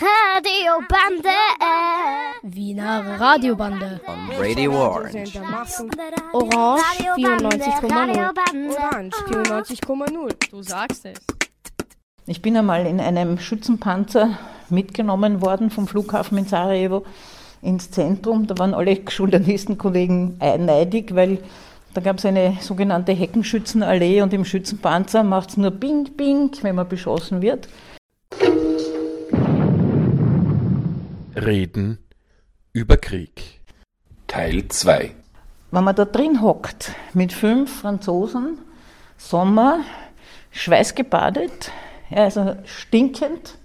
Radiobande. Wiener Radiobande. On Radio Orange. Orange 94,0. Orange 94,0. Du sagst es. Ich bin einmal in einem Schützenpanzer mitgenommen worden vom Flughafen in Sarajevo ins Zentrum. Da waren alle Journalistenkollegen neidig, weil da gab es eine sogenannte Heckenschützenallee und im Schützenpanzer macht es nur Bing, Bing, wenn man beschossen wird. Reden über Krieg. Teil 2 Wenn man da drin hockt mit fünf Franzosen, Sommer, schweißgebadet, also stinkend,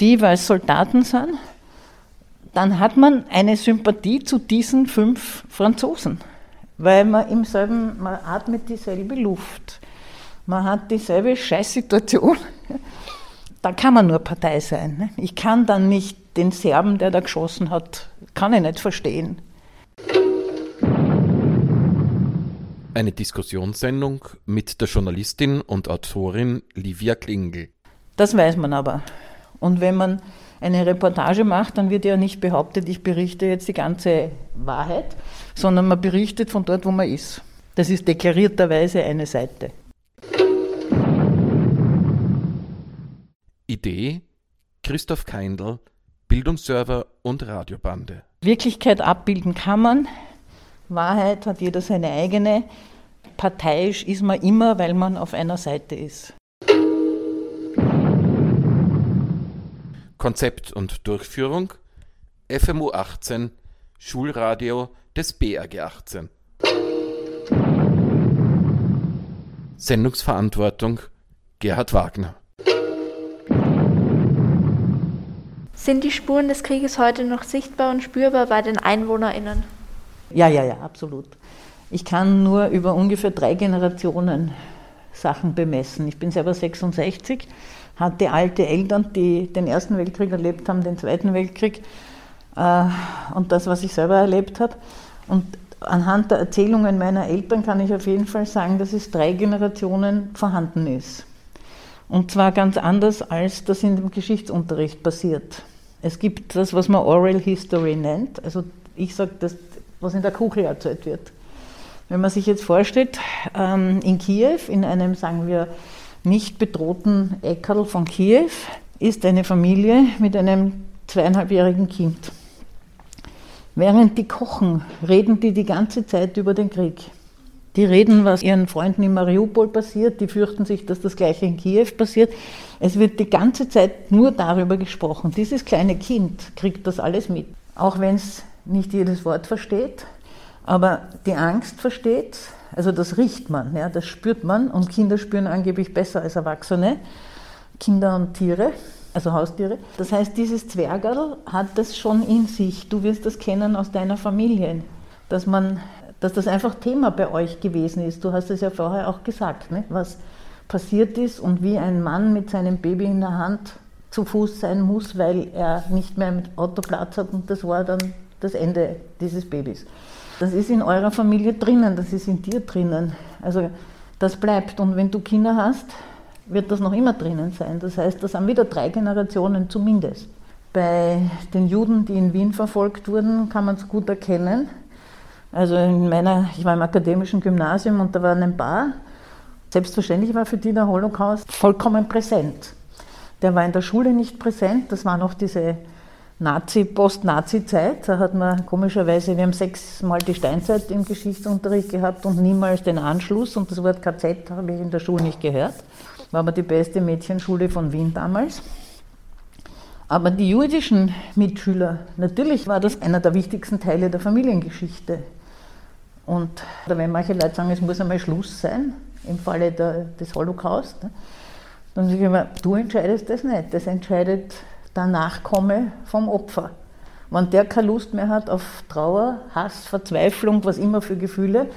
die, weil es Soldaten sind, dann hat man eine Sympathie zu diesen fünf Franzosen, weil man im selben, man atmet dieselbe Luft, man hat dieselbe Scheißsituation. Da kann man nur Partei sein. Ne? Ich kann dann nicht den Serben, der da geschossen hat, kann ich nicht verstehen. Eine Diskussionssendung mit der Journalistin und Autorin Livia Klingel. Das weiß man aber. Und wenn man eine Reportage macht, dann wird ja nicht behauptet, ich berichte jetzt die ganze Wahrheit, sondern man berichtet von dort, wo man ist. Das ist deklarierterweise eine Seite. Idee Christoph Keindl, Bildungsserver und Radiobande. Wirklichkeit abbilden kann man, Wahrheit hat jeder seine eigene. Parteiisch ist man immer, weil man auf einer Seite ist. Konzept und Durchführung FMU 18, Schulradio des BRG 18. Sendungsverantwortung Gerhard Wagner. Sind die Spuren des Krieges heute noch sichtbar und spürbar bei den EinwohnerInnen? Ja, ja, ja, absolut. Ich kann nur über ungefähr drei Generationen Sachen bemessen. Ich bin selber 66, hatte alte Eltern, die den Ersten Weltkrieg erlebt haben, den Zweiten Weltkrieg äh, und das, was ich selber erlebt habe. Und anhand der Erzählungen meiner Eltern kann ich auf jeden Fall sagen, dass es drei Generationen vorhanden ist. Und zwar ganz anders, als das in dem Geschichtsunterricht passiert. Es gibt das, was man Oral History nennt. Also ich sage das, was in der Kugel erzählt wird. Wenn man sich jetzt vorstellt, ähm, in Kiew, in einem, sagen wir, nicht bedrohten Eckerl von Kiew, ist eine Familie mit einem zweieinhalbjährigen Kind. Während die kochen, reden die die ganze Zeit über den Krieg. Die reden, was ihren Freunden in Mariupol passiert, die fürchten sich, dass das gleiche in Kiew passiert. Es wird die ganze Zeit nur darüber gesprochen. Dieses kleine Kind kriegt das alles mit, auch wenn es nicht jedes Wort versteht, aber die Angst versteht, also das riecht man, ja, das spürt man und Kinder spüren angeblich besser als Erwachsene, Kinder und Tiere, also Haustiere. Das heißt, dieses Zwergerl hat das schon in sich. Du wirst das kennen aus deiner Familie, dass man dass das einfach Thema bei euch gewesen ist. Du hast es ja vorher auch gesagt, ne? was passiert ist und wie ein Mann mit seinem Baby in der Hand zu Fuß sein muss, weil er nicht mehr mit Auto Platz hat und das war dann das Ende dieses Babys. Das ist in eurer Familie drinnen, das ist in dir drinnen. Also das bleibt und wenn du Kinder hast, wird das noch immer drinnen sein. Das heißt, das sind wieder drei Generationen zumindest. Bei den Juden, die in Wien verfolgt wurden, kann man es gut erkennen also in meiner, ich war im akademischen Gymnasium und da waren ein paar. Selbstverständlich war für die der Holocaust vollkommen präsent. Der war in der Schule nicht präsent, das war noch diese Nazi, Post-Nazi-Zeit. Da hat man komischerweise, wir haben sechsmal die Steinzeit im Geschichtsunterricht gehabt und niemals den Anschluss. Und das Wort KZ habe ich in der Schule nicht gehört. War aber die beste Mädchenschule von Wien damals. Aber die jüdischen Mitschüler, natürlich war das einer der wichtigsten Teile der Familiengeschichte. Und wenn manche Leute sagen, es muss einmal Schluss sein, im Falle der, des Holocaust, ne, dann sage ich immer, du entscheidest das nicht, das entscheidet der Nachkomme vom Opfer. Wenn der keine Lust mehr hat auf Trauer, Hass, Verzweiflung, was immer für Gefühle,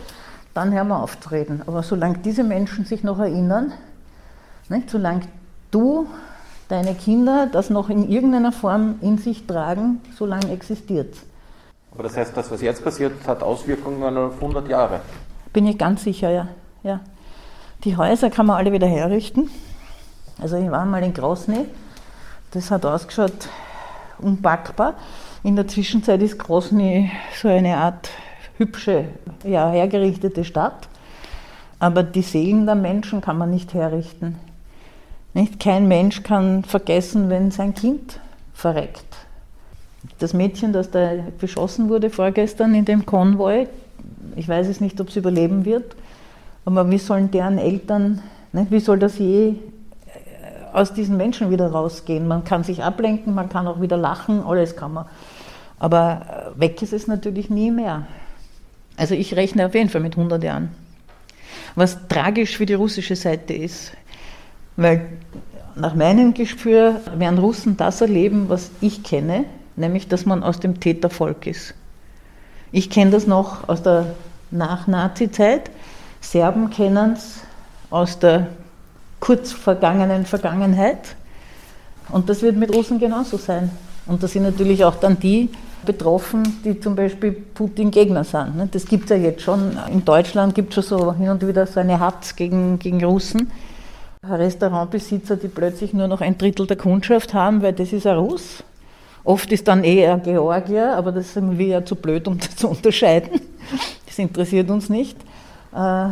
dann hören wir auf zu reden. Aber solange diese Menschen sich noch erinnern, nicht, solange du, deine Kinder das noch in irgendeiner Form in sich tragen, solange existiert es. Aber das heißt, das, was jetzt passiert, hat Auswirkungen auf 100 Jahre. Bin ich ganz sicher, ja. ja. Die Häuser kann man alle wieder herrichten. Also ich war mal in Grosny, das hat ausgeschaut unpackbar. In der Zwischenzeit ist Grosny so eine Art hübsche, ja, hergerichtete Stadt. Aber die Seelen der Menschen kann man nicht herrichten. Nicht? Kein Mensch kann vergessen, wenn sein Kind verreckt. Das Mädchen, das da beschossen wurde vorgestern in dem Konvoi, ich weiß es nicht, ob es überleben wird, aber wie sollen deren Eltern, nicht? wie soll das je aus diesen Menschen wieder rausgehen? Man kann sich ablenken, man kann auch wieder lachen, alles kann man. Aber weg ist es natürlich nie mehr. Also ich rechne auf jeden Fall mit 100 Jahren. Was tragisch für die russische Seite ist, weil nach meinem Gespür werden Russen das erleben, was ich kenne, nämlich dass man aus dem Tätervolk ist. Ich kenne das noch aus der Nach-Nazi-Zeit. Serben kennen es aus der kurz vergangenen Vergangenheit. Und das wird mit Russen genauso sein. Und da sind natürlich auch dann die betroffen, die zum Beispiel Putin-Gegner sind. Ne? Das gibt es ja jetzt schon. In Deutschland gibt es schon so hin und wieder so eine Hatz gegen, gegen Russen. Restaurantbesitzer, die plötzlich nur noch ein Drittel der Kundschaft haben, weil das ist ein Russ. Oft ist dann eher Georgier, aber das sind wir ja zu blöd, um das zu unterscheiden. Das interessiert uns nicht. Äh,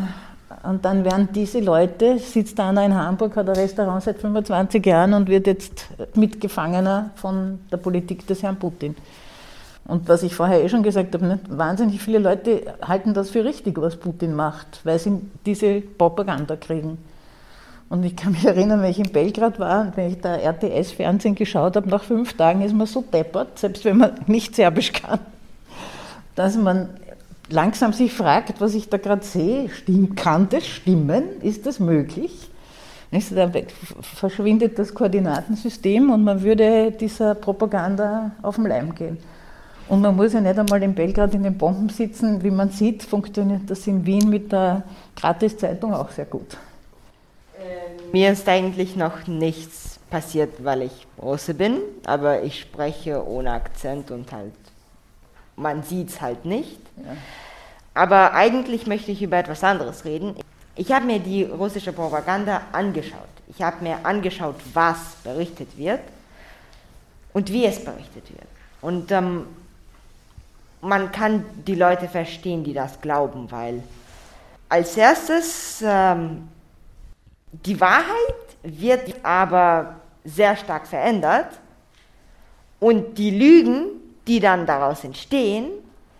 und dann werden diese Leute, sitzt einer in Hamburg, hat ein Restaurant seit 25 Jahren und wird jetzt Mitgefangener von der Politik des Herrn Putin. Und was ich vorher eh schon gesagt habe, nicht? wahnsinnig viele Leute halten das für richtig, was Putin macht, weil sie diese Propaganda kriegen. Und ich kann mich erinnern, wenn ich in Belgrad war und wenn ich da RTS-Fernsehen geschaut habe, nach fünf Tagen ist man so deppert, selbst wenn man nicht Serbisch kann, dass man langsam sich fragt, was ich da gerade sehe, stimmt, kann das stimmen? Ist das möglich? Da verschwindet das Koordinatensystem und man würde dieser Propaganda auf den Leim gehen. Und man muss ja nicht einmal in Belgrad in den Bomben sitzen. Wie man sieht, funktioniert das in Wien mit der Gratiszeitung auch sehr gut. Mir ist eigentlich noch nichts passiert, weil ich Russe bin, aber ich spreche ohne Akzent und halt, man sieht es halt nicht. Ja. Aber eigentlich möchte ich über etwas anderes reden. Ich habe mir die russische Propaganda angeschaut. Ich habe mir angeschaut, was berichtet wird und wie es berichtet wird. Und ähm, man kann die Leute verstehen, die das glauben, weil als erstes ähm, die Wahrheit wird aber sehr stark verändert und die Lügen, die dann daraus entstehen,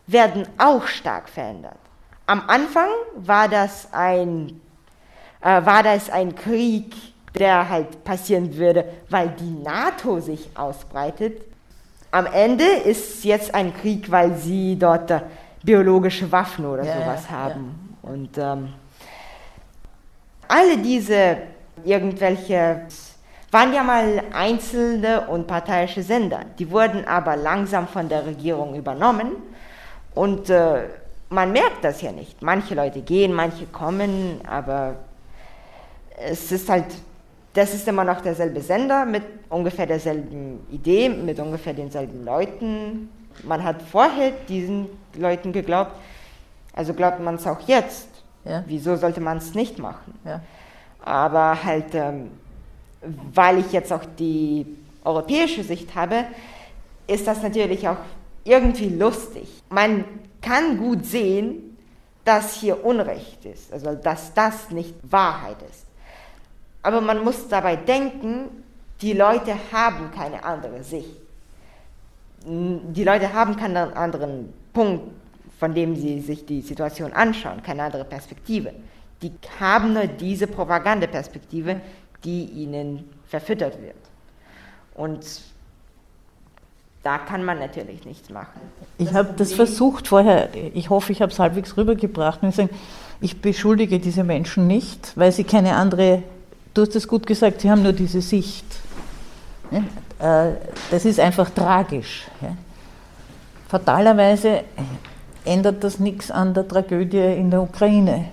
werden auch stark verändert. Am Anfang war das ein, äh, war das ein Krieg, der halt passieren würde, weil die NATO sich ausbreitet am Ende ist jetzt ein Krieg, weil sie dort äh, biologische Waffen oder ja, sowas haben. Ja. Und ähm, alle diese irgendwelche waren ja mal einzelne und parteiische Sender. Die wurden aber langsam von der Regierung übernommen und äh, man merkt das ja nicht. Manche Leute gehen, manche kommen, aber es ist halt das ist immer noch derselbe Sender mit ungefähr derselben Idee, mit ungefähr denselben Leuten. Man hat vorher diesen Leuten geglaubt, also glaubt man es auch jetzt. Ja. Wieso sollte man es nicht machen? Ja. Aber halt, ähm, weil ich jetzt auch die europäische Sicht habe, ist das natürlich auch irgendwie lustig. Man kann gut sehen, dass hier Unrecht ist, also dass das nicht Wahrheit ist. Aber man muss dabei denken, die Leute haben keine andere Sicht. Die Leute haben keinen anderen Punkt, von dem sie sich die Situation anschauen, keine andere Perspektive. Die haben nur diese Propagandaperspektive, die ihnen verfüttert wird. Und da kann man natürlich nichts machen. Ich habe das versucht vorher, ich hoffe, ich habe es halbwegs rübergebracht. Ich beschuldige diese Menschen nicht, weil sie keine andere Du hast es gut gesagt, Sie haben nur diese Sicht. Äh, das ist einfach tragisch. Fatalerweise ändert das nichts an der Tragödie in der Ukraine.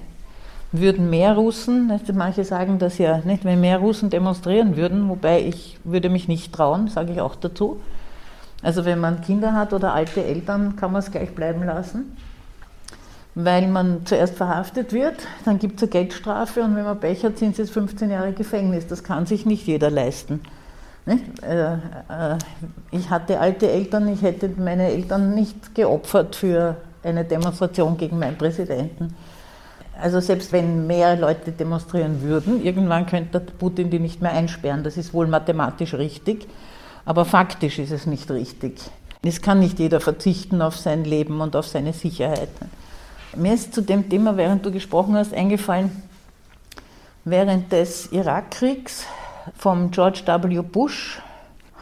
Würden mehr Russen, manche sagen das ja, nicht, wenn mehr Russen demonstrieren würden, wobei ich würde mich nicht trauen, sage ich auch dazu. Also wenn man Kinder hat oder alte Eltern, kann man es gleich bleiben lassen weil man zuerst verhaftet wird, dann gibt es eine Geldstrafe und wenn man Pech hat, sind es jetzt 15 Jahre Gefängnis. Das kann sich nicht jeder leisten. Äh, ich hatte alte Eltern, ich hätte meine Eltern nicht geopfert für eine Demonstration gegen meinen Präsidenten. Also selbst wenn mehr Leute demonstrieren würden, irgendwann könnte Putin die nicht mehr einsperren. Das ist wohl mathematisch richtig, aber faktisch ist es nicht richtig. Es kann nicht jeder verzichten auf sein Leben und auf seine Sicherheit. Mir ist zu dem Thema, während du gesprochen hast, eingefallen, während des Irakkriegs vom George W. Bush,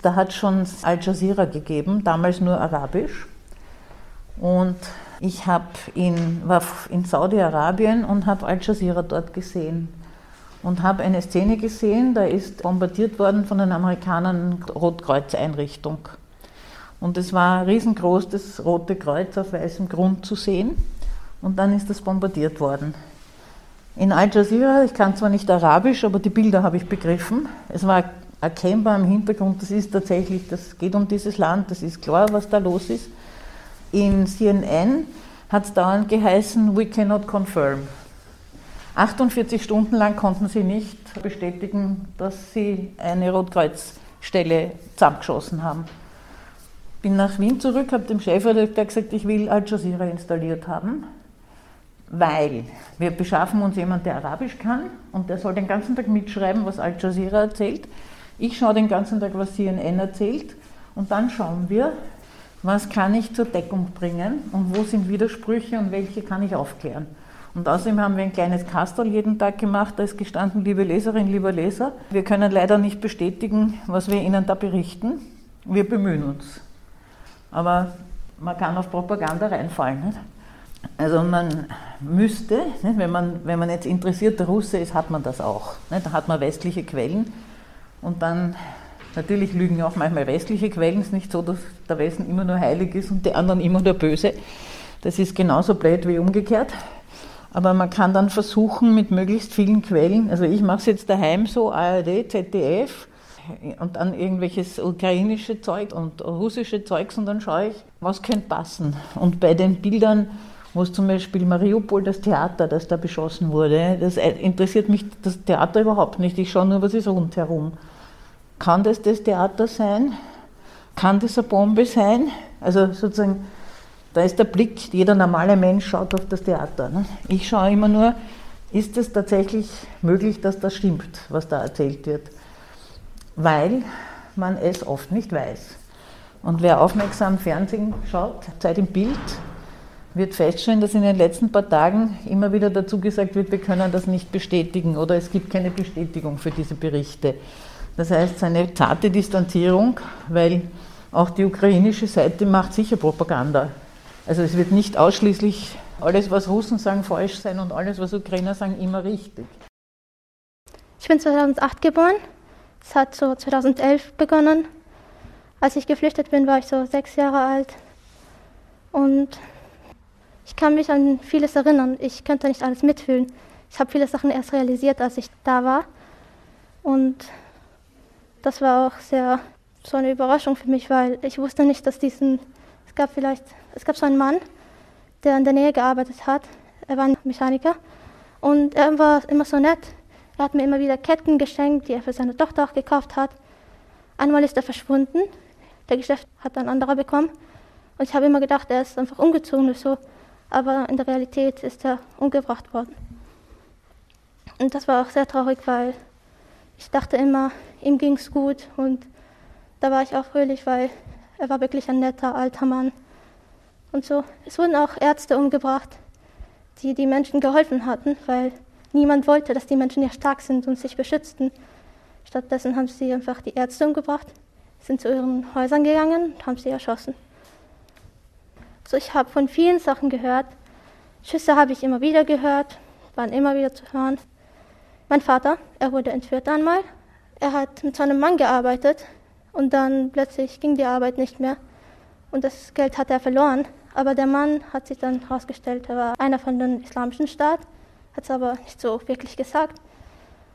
da hat schon Al Jazeera gegeben, damals nur Arabisch. Und ich in, war in Saudi-Arabien und habe Al Jazeera dort gesehen und habe eine Szene gesehen, da ist bombardiert worden von den Amerikanern Rotkreuzeinrichtung. Und es war riesengroß das Rote Kreuz auf weißem Grund zu sehen und dann ist das bombardiert worden. In Al Jazeera, ich kann zwar nicht Arabisch, aber die Bilder habe ich begriffen. Es war erkennbar im Hintergrund, das ist tatsächlich, das geht um dieses Land, das ist klar, was da los ist. In CNN hat es dauernd geheißen, we cannot confirm. 48 Stunden lang konnten sie nicht bestätigen, dass sie eine Rotkreuzstelle zusammengeschossen haben. Bin nach Wien zurück, habe dem Chefredakteur gesagt, ich will Al Jazeera installiert haben, weil wir beschaffen uns jemanden, der Arabisch kann und der soll den ganzen Tag mitschreiben, was Al Jazeera erzählt. Ich schaue den ganzen Tag, was CNN erzählt und dann schauen wir, was kann ich zur Deckung bringen und wo sind Widersprüche und welche kann ich aufklären. Und außerdem haben wir ein kleines Kastel jeden Tag gemacht, da ist gestanden, liebe Leserin, lieber Leser, wir können leider nicht bestätigen, was wir Ihnen da berichten. Wir bemühen uns. Aber man kann auf Propaganda reinfallen. Nicht? Also man müsste, nicht? Wenn, man, wenn man jetzt interessierter Russe ist, hat man das auch. Nicht? Da hat man westliche Quellen und dann Natürlich lügen auch manchmal westliche Quellen. Es ist nicht so, dass der Westen immer nur heilig ist und die anderen immer nur böse. Das ist genauso blöd wie umgekehrt. Aber man kann dann versuchen, mit möglichst vielen Quellen, also ich mache es jetzt daheim so, ARD, ZDF und dann irgendwelches ukrainische Zeug und russische Zeugs und dann schaue ich, was könnte passen. Und bei den Bildern, wo es zum Beispiel Mariupol, das Theater, das da beschossen wurde, das interessiert mich das Theater überhaupt nicht. Ich schaue nur, was ist rundherum. Kann das das Theater sein? Kann das eine Bombe sein? Also sozusagen, da ist der Blick, jeder normale Mensch schaut auf das Theater. Ne? Ich schaue immer nur, ist es tatsächlich möglich, dass das stimmt, was da erzählt wird? Weil man es oft nicht weiß. Und wer aufmerksam Fernsehen schaut, Zeit im Bild, wird feststellen, dass in den letzten paar Tagen immer wieder dazu gesagt wird, wir können das nicht bestätigen oder es gibt keine Bestätigung für diese Berichte. Das heißt, eine zarte Distanzierung, weil auch die ukrainische Seite macht sicher Propaganda. Also es wird nicht ausschließlich alles, was Russen sagen, falsch sein und alles, was Ukrainer sagen, immer richtig. Ich bin 2008 geboren. Es hat so 2011 begonnen. Als ich geflüchtet bin, war ich so sechs Jahre alt. Und ich kann mich an vieles erinnern. Ich könnte nicht alles mitfühlen. Ich habe viele Sachen erst realisiert, als ich da war. Und das war auch sehr so eine Überraschung für mich, weil ich wusste nicht, dass diesen, es gab vielleicht, es gab so einen Mann, der in der Nähe gearbeitet hat. Er war ein Mechaniker und er war immer so nett. Er hat mir immer wieder Ketten geschenkt, die er für seine Tochter auch gekauft hat. Einmal ist er verschwunden. Der Geschäft hat ein anderer bekommen. Und ich habe immer gedacht, er ist einfach umgezogen oder so. Aber in der Realität ist er umgebracht worden. Und das war auch sehr traurig, weil ich dachte immer, ihm ging es gut und da war ich auch fröhlich, weil er war wirklich ein netter alter Mann. Und so, es wurden auch Ärzte umgebracht, die die Menschen geholfen hatten, weil niemand wollte, dass die Menschen ja stark sind und sich beschützten. Stattdessen haben sie einfach die Ärzte umgebracht, sind zu ihren Häusern gegangen und haben sie erschossen. So, ich habe von vielen Sachen gehört. Schüsse habe ich immer wieder gehört, waren immer wieder zu hören. Mein Vater, er wurde entführt einmal. Er hat mit seinem Mann gearbeitet und dann plötzlich ging die Arbeit nicht mehr und das Geld hat er verloren. Aber der Mann hat sich dann herausgestellt, er war einer von dem islamischen Staat, hat es aber nicht so wirklich gesagt.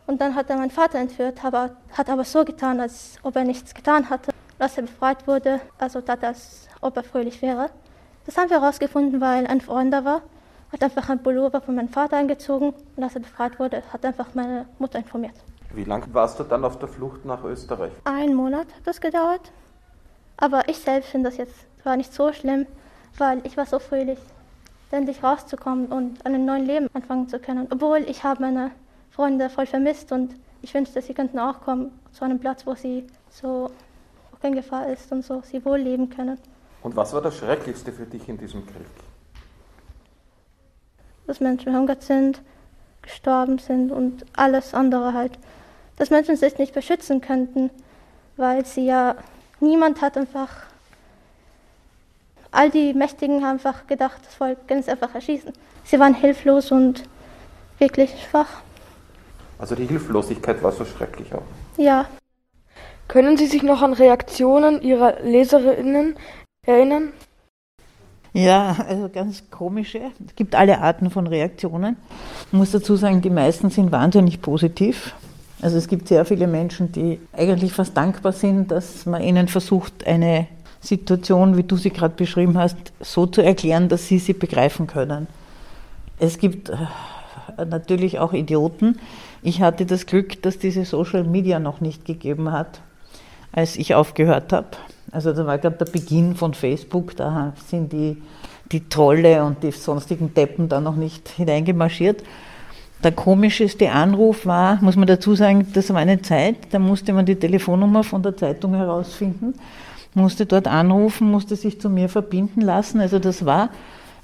Und dann hat er meinen Vater entführt, aber, hat aber so getan, als ob er nichts getan hatte. Als er befreit wurde, also tat er, als ob er fröhlich wäre. Das haben wir herausgefunden, weil ein Freund da war hat einfach ein Pullover von meinem Vater angezogen und als er befreit wurde, hat einfach meine Mutter informiert. Wie lange warst du dann auf der Flucht nach Österreich? Ein Monat hat das gedauert. Aber ich selbst finde das jetzt war nicht so schlimm, weil ich war so fröhlich, endlich rauszukommen und ein neues Leben anfangen zu können. Obwohl ich habe meine Freunde voll vermisst und ich wünschte, sie könnten auch kommen zu einem Platz, wo sie so in Gefahr ist und so sie wohl leben können. Und was war das Schrecklichste für dich in diesem Krieg? Dass Menschen verhungert sind, gestorben sind und alles andere halt. Dass Menschen sich nicht beschützen könnten, weil sie ja, niemand hat einfach, all die Mächtigen haben einfach gedacht, das Volk kann es einfach erschießen. Sie waren hilflos und wirklich schwach. Also die Hilflosigkeit war so schrecklich auch. Ja. Können Sie sich noch an Reaktionen Ihrer Leserinnen erinnern? Ja, also ganz komische. Es gibt alle Arten von Reaktionen. Ich muss dazu sagen, die meisten sind wahnsinnig positiv. Also es gibt sehr viele Menschen, die eigentlich fast dankbar sind, dass man ihnen versucht, eine Situation, wie du sie gerade beschrieben hast, so zu erklären, dass sie sie begreifen können. Es gibt äh, natürlich auch Idioten. Ich hatte das Glück, dass diese Social Media noch nicht gegeben hat, als ich aufgehört habe. Also da war gerade der Beginn von Facebook, da sind die, die Trolle und die sonstigen Deppen da noch nicht hineingemarschiert. Der komischste Anruf war, muss man dazu sagen, das war eine Zeit, da musste man die Telefonnummer von der Zeitung herausfinden, musste dort anrufen, musste sich zu mir verbinden lassen. Also das war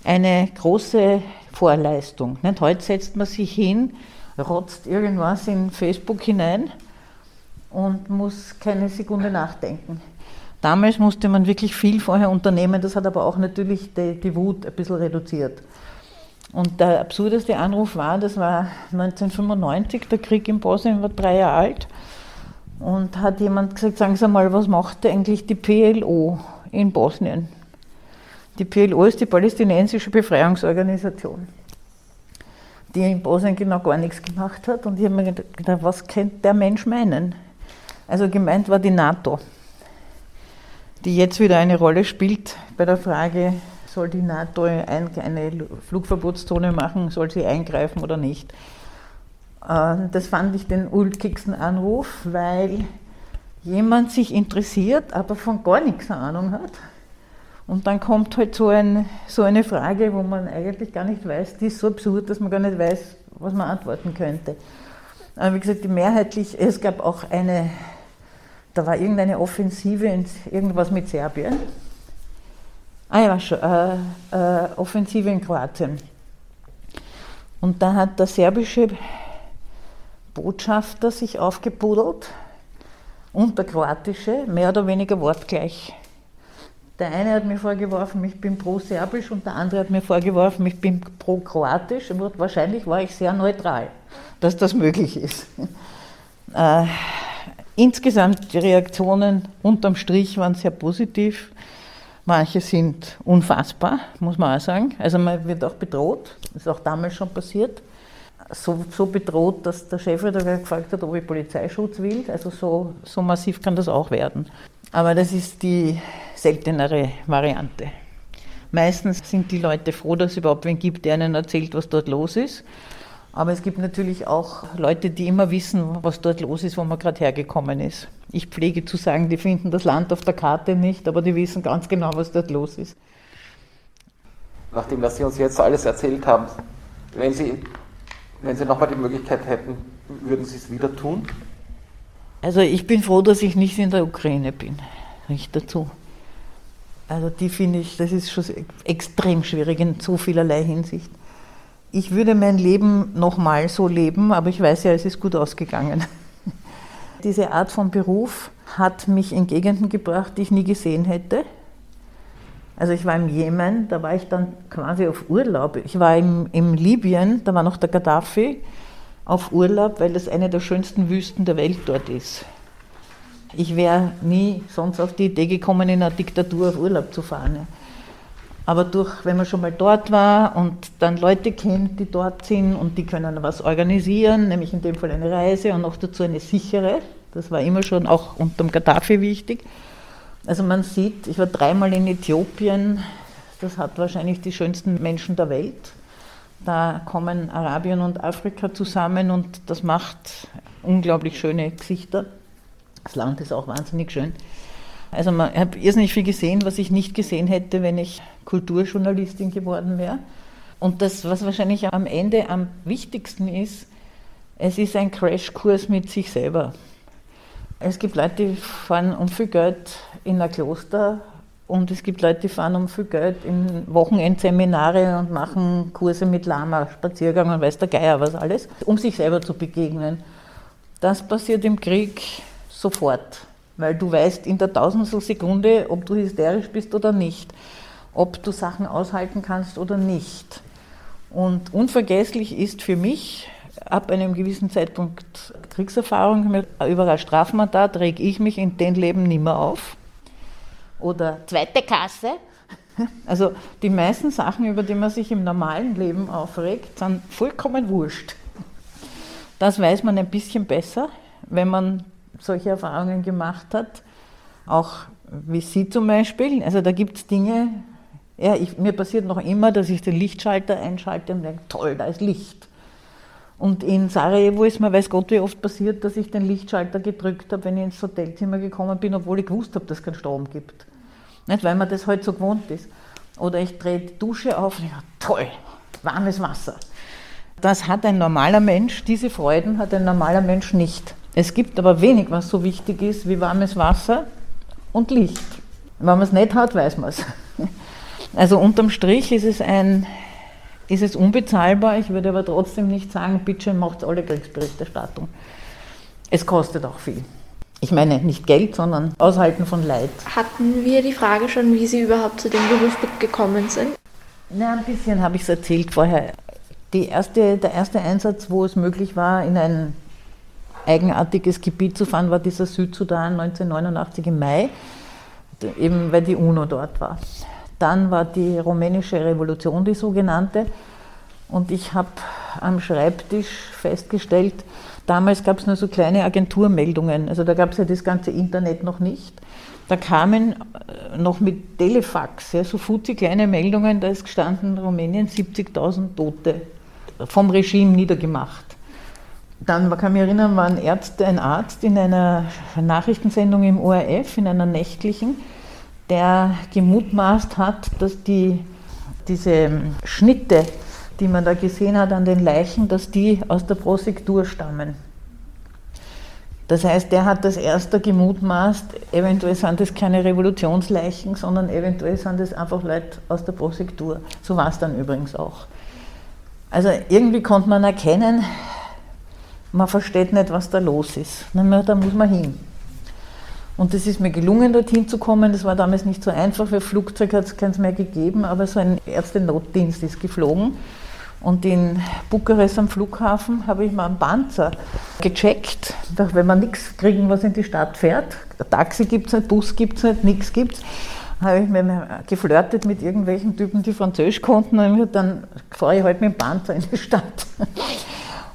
eine große Vorleistung. Nicht? Heute setzt man sich hin, rotzt irgendwas in Facebook hinein und muss keine Sekunde nachdenken. Damals musste man wirklich viel vorher unternehmen, das hat aber auch natürlich die, die Wut ein bisschen reduziert. Und der absurdeste Anruf war, das war 1995, der Krieg in Bosnien war drei Jahre alt. Und hat jemand gesagt, sagen Sie mal, was macht eigentlich die PLO in Bosnien? Die PLO ist die palästinensische Befreiungsorganisation, die in Bosnien genau gar nichts gemacht hat. Und ich habe mir gedacht, was könnte der Mensch meinen? Also gemeint war die NATO, die jetzt wieder eine Rolle spielt bei der Frage, soll die NATO eine Flugverbotszone machen, soll sie eingreifen oder nicht. Äh, das fand ich den ulkigsten Anruf, weil jemand sich interessiert, aber von gar nichts Ahnung hat. Und dann kommt halt so, ein, so eine Frage, wo man eigentlich gar nicht weiß, die ist so absurd, dass man gar nicht weiß, was man antworten könnte. Aber wie gesagt, die mehrheitlich, es gab auch eine, da war irgendeine Offensive, in, irgendwas mit Serbien. Ah ja, schon, äh, äh, Offensive in Kroatien. Und da hat der serbische Botschafter sich aufgebudelt und der kroatische, mehr oder weniger wortgleich. Der eine hat mir vorgeworfen, ich bin pro-serbisch und der andere hat mir vorgeworfen, ich bin pro-kroatisch. Wahrscheinlich war ich sehr neutral, dass das möglich ist. Äh, insgesamt die Reaktionen unterm Strich waren sehr positiv. Manche sind unfassbar, muss man auch sagen. Also man wird auch bedroht, das ist auch damals schon passiert. So, so bedroht, dass der Chefredakteur gefragt hat, ob ich Polizeischutz will. Also so, so massiv kann das auch werden. Aber das ist die seltenere Variante. Meistens sind die Leute froh, dass es überhaupt wen gibt, der ihnen erzählt, was dort los ist. Aber es gibt natürlich auch Leute, die immer wissen, was dort los ist, wo man gerade hergekommen ist. Ich pflege zu sagen, die finden das Land auf der Karte nicht, aber die wissen ganz genau, was dort los ist. Nachdem, was Sie uns jetzt alles erzählt haben, wenn Sie, wenn Sie nochmal die Möglichkeit hätten, würden Sie es wieder tun? Also ich bin froh, dass ich nicht in der Ukraine bin. Nicht dazu. Also die finde ich, das ist schon extrem schwierig in so vielerlei Hinsicht ich würde mein Leben nochmal so leben, aber ich weiß ja, es ist gut ausgegangen. Diese Art von Beruf hat mich in Gegenden gebracht, die ich nie gesehen hätte. Also ich war im Jemen, da war ich dann quasi auf Urlaub. Ich war im, im Libyen, da war noch der Gaddafi, auf Urlaub, weil das eine der schönsten Wüsten der Welt dort ist. Ich wäre nie sonst auf die Idee gekommen, in einer Diktatur auf Urlaub zu fahren. Aber durch, wenn man schon mal dort war und dann Leute kennt, die dort sind und die können was organisieren, nämlich in dem Fall eine Reise und noch dazu eine sichere, das war immer schon auch unter dem Gaddafi wichtig. Also man sieht, ich war dreimal in Äthiopien, das hat wahrscheinlich die schönsten Menschen der Welt. Da kommen Arabien und Afrika zusammen und das macht unglaublich schöne Gesichter. Das Land ist auch wahnsinnig schön. Also man, ich habe irrsinnig viel gesehen, was ich nicht gesehen hätte, wenn ich Kulturjournalistin geworden wäre. Und das, was wahrscheinlich am Ende am wichtigsten ist, es ist ein Crashkurs mit sich selber. Es gibt Leute, die fahren um viel Geld in ein Kloster und es gibt Leute, die fahren um viel Geld in Wochenendseminare und machen Kurse mit Lama, Spaziergang und weiß der Geier was alles, um sich selber zu begegnen. Das passiert im Krieg sofort, weil du weißt in der Tausendstel Sekunde, ob du hysterisch bist oder nicht, ob du Sachen aushalten kannst oder nicht. Und unvergesslich ist für mich ab einem gewissen Zeitpunkt Kriegserfahrung, über ein Strafmandat rege ich mich in den Leben nicht mehr auf oder zweite Kasse. Also die meisten Sachen, über die man sich im normalen Leben aufregt, sind vollkommen wurscht. Das weiß man ein bisschen besser, wenn man solche Erfahrungen gemacht hat. Auch wie Sie zum Beispiel. Also da gibt es Dinge, ja, ich, mir passiert noch immer, dass ich den Lichtschalter einschalte und denke, toll, da ist Licht. Und in Sarajevo ist mir, weiß Gott, wie oft passiert, dass ich den Lichtschalter gedrückt habe, wenn ich ins Hotelzimmer gekommen bin, obwohl ich gewusst habe, dass es keinen Strom gibt. Nicht, weil man das halt so gewohnt ist. Oder ich drehe die Dusche auf und denke, toll, warmes Wasser. Das hat ein normaler Mensch, diese Freuden hat ein normaler Mensch nicht. Es gibt aber wenig, was so wichtig ist wie warmes Wasser und Licht. Wenn man es nicht hat, weiß man es. Also unterm Strich ist es ein, ist es unbezahlbar. Ich würde aber trotzdem nicht sagen, bitte macht alle Kriegsberichterstattung. Es kostet auch viel. Ich meine nicht Geld, sondern Aushalten von Leid. Hatten wir die Frage schon, wie Sie überhaupt zu dem Beruf gekommen sind? Na, ein bisschen habe ich es erzählt vorher. Die erste, der erste Einsatz, wo es möglich war, in ein eigenartiges Gebiet zu fahren, war dieser Südsudan 1989 im Mai, eben weil die UNO dort war. Dann war die rumänische Revolution, die sogenannte, und ich habe am Schreibtisch festgestellt, Damals gab es nur so kleine Agenturmeldungen, also da gab es ja das ganze Internet noch nicht. Da kamen äh, noch mit Telefax, ja, so futzi kleine Meldungen, da ist gestanden, Rumänien 70.000 Tote, vom Regime niedergemacht. Dann kann mich erinnern, war ein, Ärzte, ein Arzt in einer Nachrichtensendung im ORF, in einer nächtlichen, der gemutmaßt hat, dass die, diese Schnitte, die man da gesehen hat an den Leichen, dass die aus der Prosektur stammen. Das heißt, der hat das erste gemutmaßt, eventuell sind das keine Revolutionsleichen, sondern eventuell sind das einfach Leute aus der Prosektur. So war es dann übrigens auch. Also irgendwie konnte man erkennen, man versteht nicht, was da los ist. Da muss man hin. Und es ist mir gelungen, dorthin zu kommen. Das war damals nicht so einfach, für Flugzeug hat es keins mehr gegeben, aber so ein Ärzte-Notdienst ist geflogen. Und in Bukarest am Flughafen habe ich mal einen Panzer gecheckt. Dachte, wenn wir nichts kriegen, was in die Stadt fährt, Taxi gibt es nicht, Bus gibt es nicht, nichts gibt es, habe ich mir geflirtet mit irgendwelchen Typen, die Französisch konnten. Und dann fahre ich halt mit dem Panzer in die Stadt.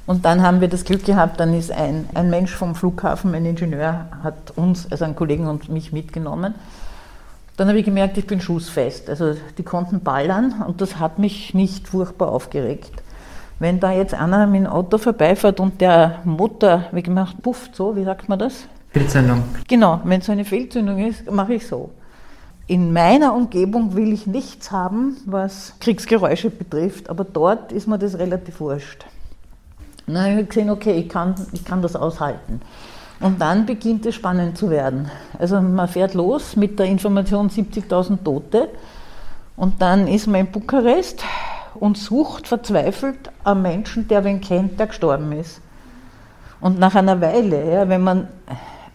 Und dann haben wir das Glück gehabt, dann ist ein, ein Mensch vom Flughafen, ein Ingenieur, hat uns, also einen Kollegen und mich mitgenommen. Dann habe ich gemerkt, ich bin schussfest. Also die konnten ballern und das hat mich nicht furchtbar aufgeregt. Wenn da jetzt einer mit dem Auto vorbeifährt und der Motor, wie gemacht, pufft so, wie sagt man das? Fehlzündung. Genau, wenn so eine Fehlzündung ist, mache ich so. In meiner Umgebung will ich nichts haben, was Kriegsgeräusche betrifft, aber dort ist mir das relativ wurscht. Dann habe ich gesehen, okay, ich kann, ich kann das aushalten. Und dann beginnt es spannend zu werden. Also man fährt los mit der Information 70.000 Tote und dann ist man in Bukarest und sucht verzweifelt einen Menschen, der wen kennt, der gestorben ist. Und nach einer Weile, ja, wenn man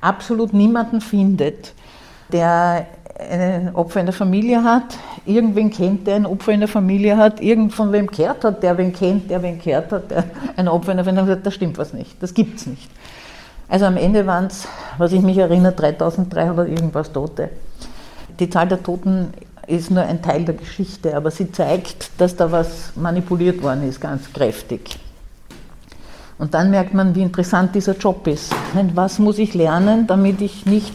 absolut niemanden findet, der ein Opfer in der Familie hat, irgendwen kennt, der ein Opfer in der Familie hat, irgend von wem kehrt hat, der wen kennt, der wen kehrt hat, der ein Opfer in der Familie hat, da stimmt was nicht, das gibt es nicht. Also am Ende waren es, was ich mich erinnere, 3300 irgendwas Tote. Die Zahl der Toten ist nur ein Teil der Geschichte, aber sie zeigt, dass da was manipuliert worden ist, ganz kräftig. Und dann merkt man, wie interessant dieser Job ist. Was muss ich lernen, damit ich nicht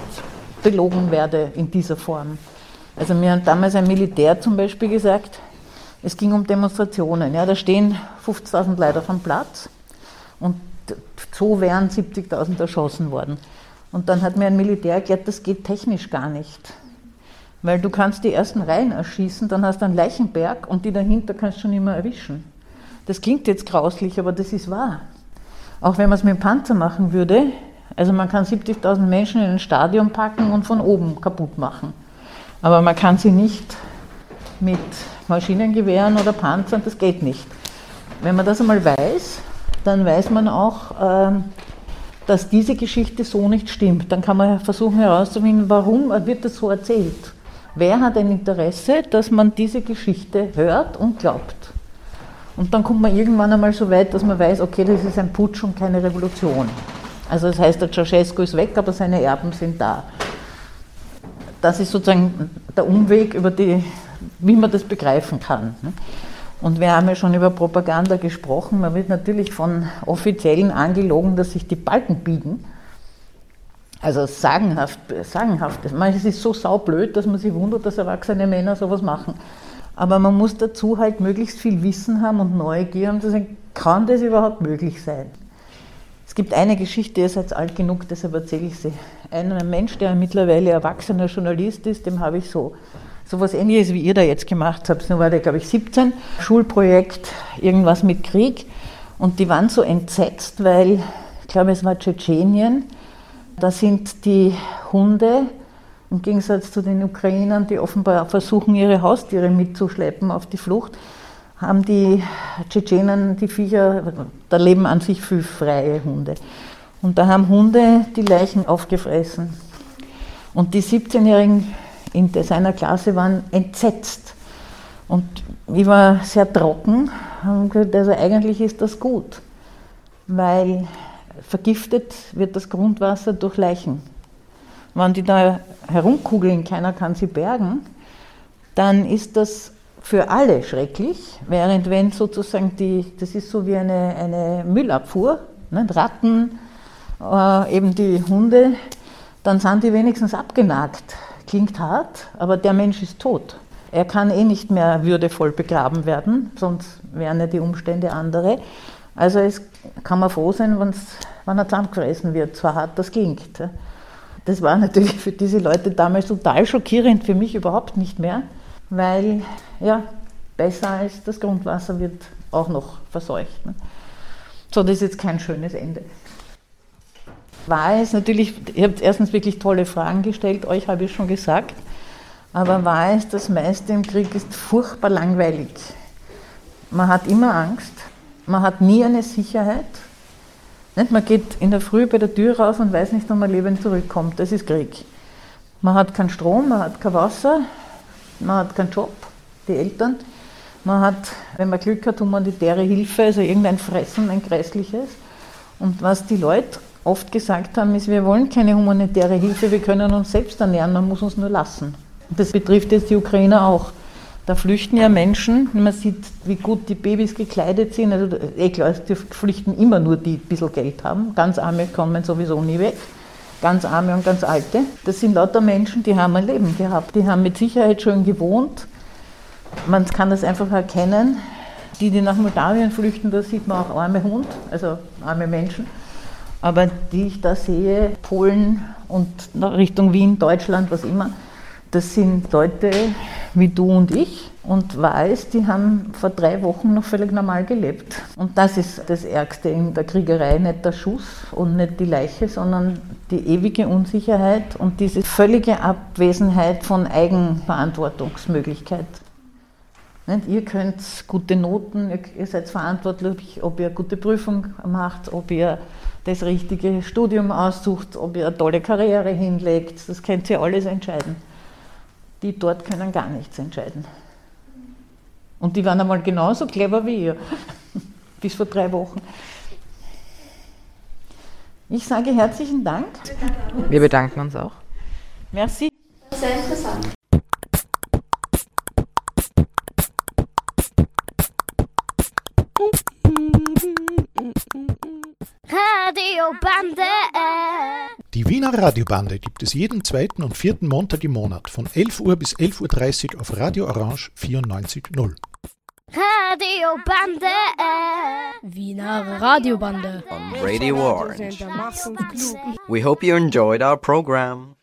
belogen werde in dieser Form? Also mir hat damals ein Militär zum Beispiel gesagt, Es ging um Demonstrationen. Ja, da stehen 50.000 Leute auf dem Platz und so wären 70.000 erschossen worden. Und dann hat mir ein Militär erklärt, das geht technisch gar nicht. Weil du kannst die ersten Reihen erschießen, dann hast du einen Leichenberg und die dahinter kannst du schon immer erwischen. Das klingt jetzt grauslich, aber das ist wahr. Auch wenn man es mit dem Panzer machen würde, also man kann 70.000 Menschen in ein Stadion packen und von oben kaputt machen. Aber man kann sie nicht mit Maschinengewehren oder Panzern, das geht nicht. Wenn man das einmal weiß, dann weiß man auch, ähm, dass diese Geschichte so nicht stimmt. Dann kann man versuchen herauszufinden, warum wird das so erzählt. Wer hat ein Interesse, dass man diese Geschichte hört und glaubt? Und dann kommt man irgendwann einmal so weit, dass man weiß, okay, das ist ein Putsch und keine Revolution. Also das heißt, der Ceausescu ist weg, aber seine Erben sind da. Das ist sozusagen der Umweg, über die, wie man das begreifen kann. Und wir haben ja schon über Propaganda gesprochen. Man wird natürlich von Offiziellen angelogen, dass sich die Balken biegen. Also sagenhaft, sagenhaft. Es ist so saublöd, dass man sich wundert, dass erwachsene Männer sowas machen. Aber man muss dazu halt möglichst viel Wissen haben und Neugier und sagen, kann das überhaupt möglich sein? Gibt eine Geschichte, ihr seid alt genug, deshalb erzähle ich sie. Ein Mensch, der mittlerweile erwachsener Journalist ist, dem habe ich so so was ähnliches, wie ihr da jetzt gemacht habt. Nur war der, glaube ich, 17. Schulprojekt, irgendwas mit Krieg. Und die waren so entsetzt, weil, ich glaube, es war Tschetschenien. Da sind die Hunde im Gegensatz zu den Ukrainern, die offenbar versuchen, ihre Haustiere mitzuschleppen auf die Flucht, haben die Tschetschenen, die Viecher, da leben an sich viel freie Hunde. Und da haben Hunde die Leichen aufgefressen. Und die 17-jährigen in seiner Klasse waren entsetzt. Und ich war sehr trocken und gesagt, also eigentlich ist das gut, weil vergiftet wird das Grundwasser durch Leichen wenn die da herumkugeln, keiner kann sie bergen, dann ist das für alle schrecklich, während wenn sozusagen die, das ist so wie eine, eine Müllabfuhr, ne, Ratten, äh, eben die Hunde, dann sind die wenigstens abgenagt. Klingt hart, aber der Mensch ist tot. Er kann eh nicht mehr würdevoll begraben werden, sonst wären ja die Umstände andere. Also es kann man froh sein, wenn er zusammengefressen wird, so hart das klingt. Das war natürlich für diese Leute damals total schockierend, für mich überhaupt nicht mehr, weil ja, besser als das Grundwasser wird auch noch verseucht. Ne? So, das ist jetzt kein schönes Ende. War es natürlich, ihr habt erstens wirklich tolle Fragen gestellt, euch habe ich schon gesagt, aber war es, das meiste im Krieg ist furchtbar langweilig. Man hat immer Angst, man hat nie eine Sicherheit, nicht? Man geht in der Früh bei der Tür raus und weiß nicht, ob man lebend zurückkommt. Das ist Krieg. Man hat keinen Strom, man hat kein Wasser, man hat keinen Job, die Eltern. Man hat, wenn man Glück hat, humanitäre Hilfe, also irgendein Fressen, ein grässliches. Und was die Leute oft gesagt haben, ist, wir wollen keine humanitäre Hilfe, wir können uns selbst ernähren, man muss uns nur lassen. Das betrifft jetzt die Ukrainer auch. Da flüchten ja Menschen, man sieht, wie gut die Babys gekleidet sind. Also, eh klar, die flüchten immer nur die, die ein bisschen Geld haben. Ganz Arme kommen sowieso nie weg. Ganz Arme und ganz Alte. Das sind lauter Menschen, die haben ein Leben gehabt. Die haben mit Sicherheit schon gewohnt. Man kann das einfach erkennen. Die, die nach Moldawien flüchten, da sieht man auch arme Hund, also arme Menschen. Aber die ich da sehe, Polen und Richtung Wien, Deutschland, was immer, das sind Leute wie du und ich und weiß, die haben vor drei Wochen noch völlig normal gelebt. Und das ist das Ärgste in der Kriegerei, nicht der Schuss und nicht die Leiche, sondern die ewige Unsicherheit und diese völlige Abwesenheit von Eigenverantwortungsmöglichkeit. Nicht? Ihr könnt gute Noten, ihr seid verantwortlich, ob ihr gute Prüfung macht, ob ihr das richtige Studium aussucht, ob ihr eine tolle Karriere hinlegt. Das könnt ihr alles entscheiden die dort können gar nichts entscheiden. Und die waren einmal genauso clever wie ihr, bis vor drei Wochen. Ich sage herzlichen Dank. Wir bedanken uns auch. Merci. Wiener Radiobande gibt es jeden zweiten und vierten Montag im Monat von 11 Uhr bis 11.30 Uhr auf Radio Orange 94.0. Radiobande! Äh. Wiener Radiobande! On Radio Orange. We hope you enjoyed our program.